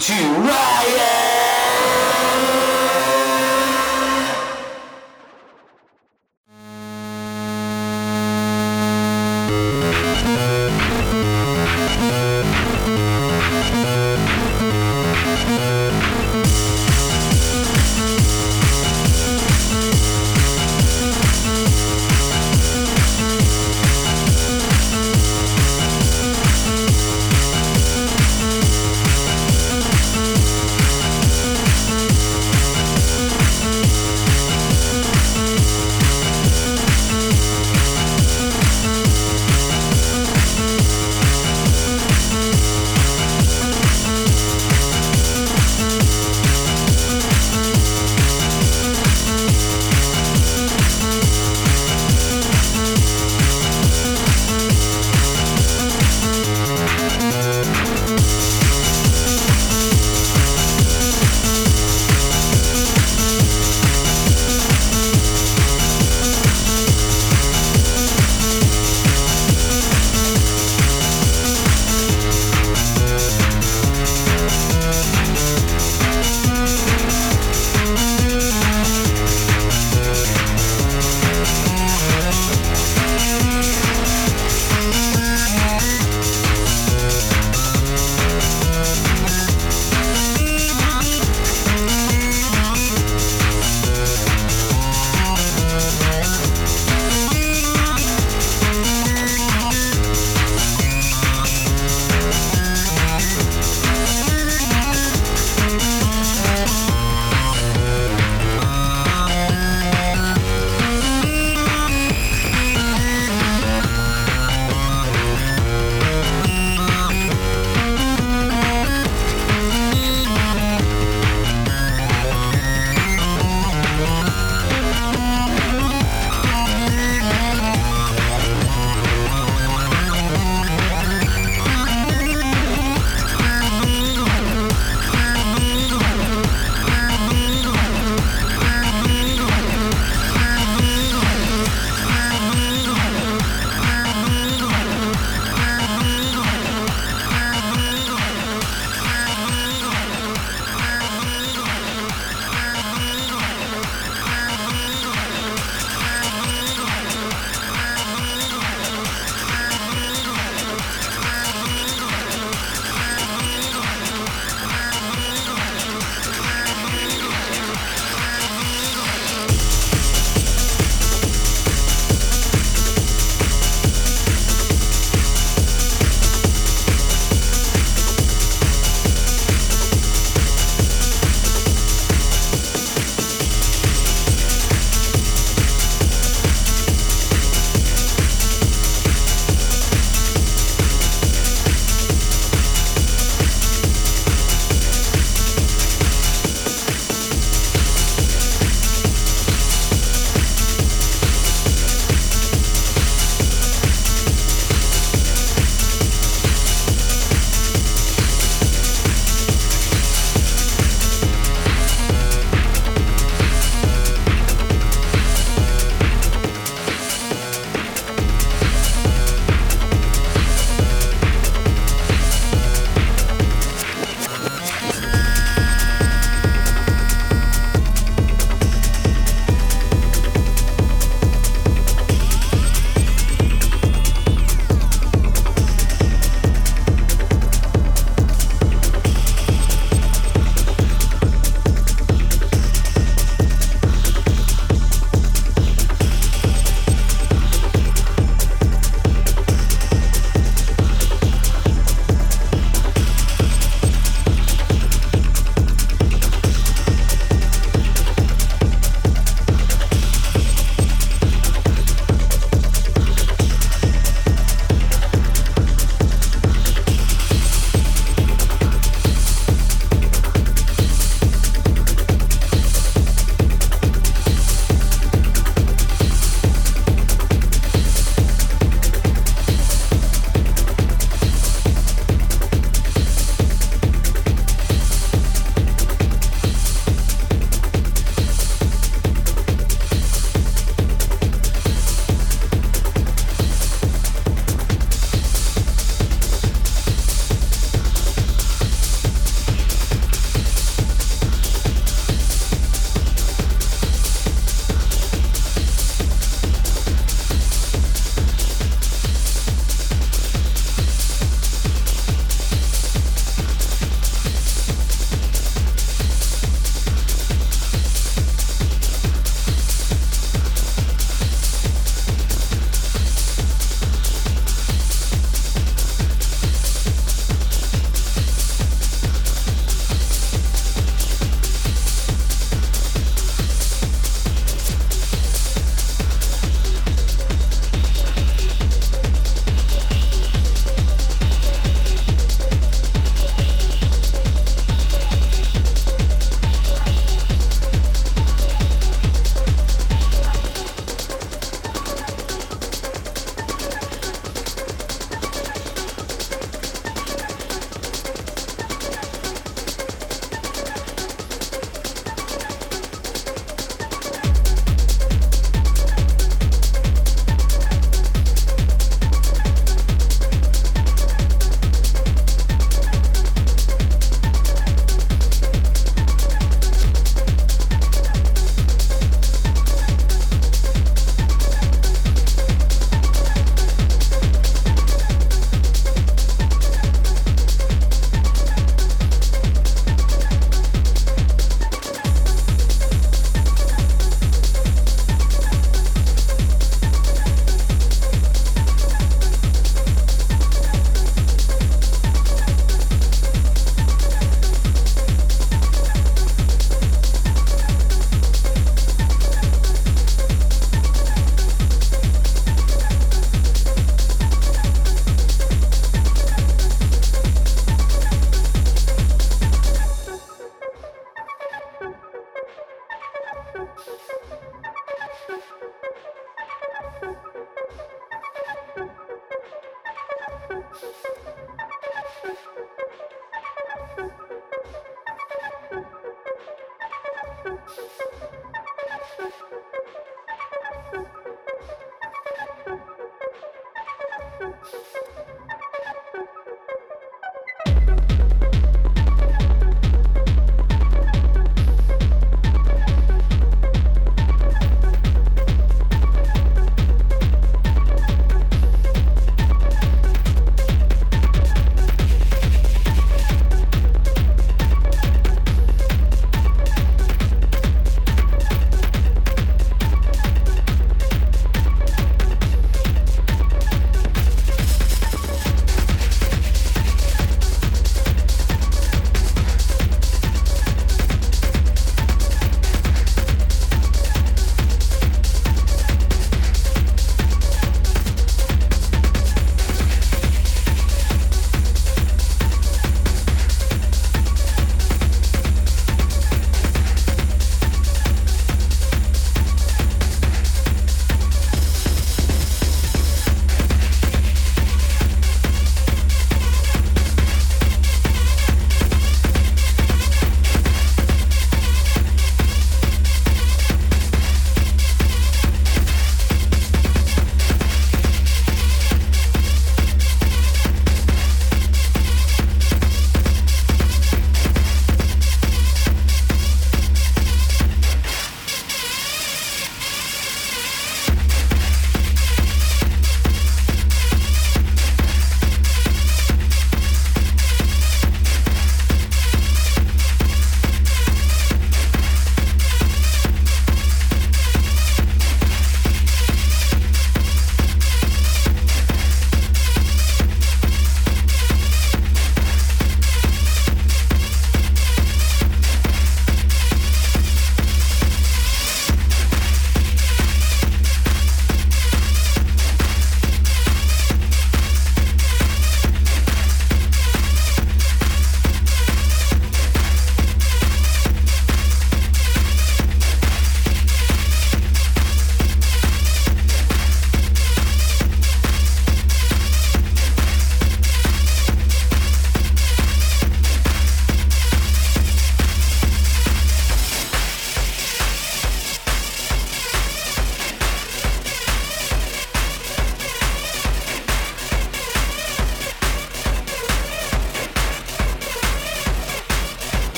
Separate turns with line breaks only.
to riot.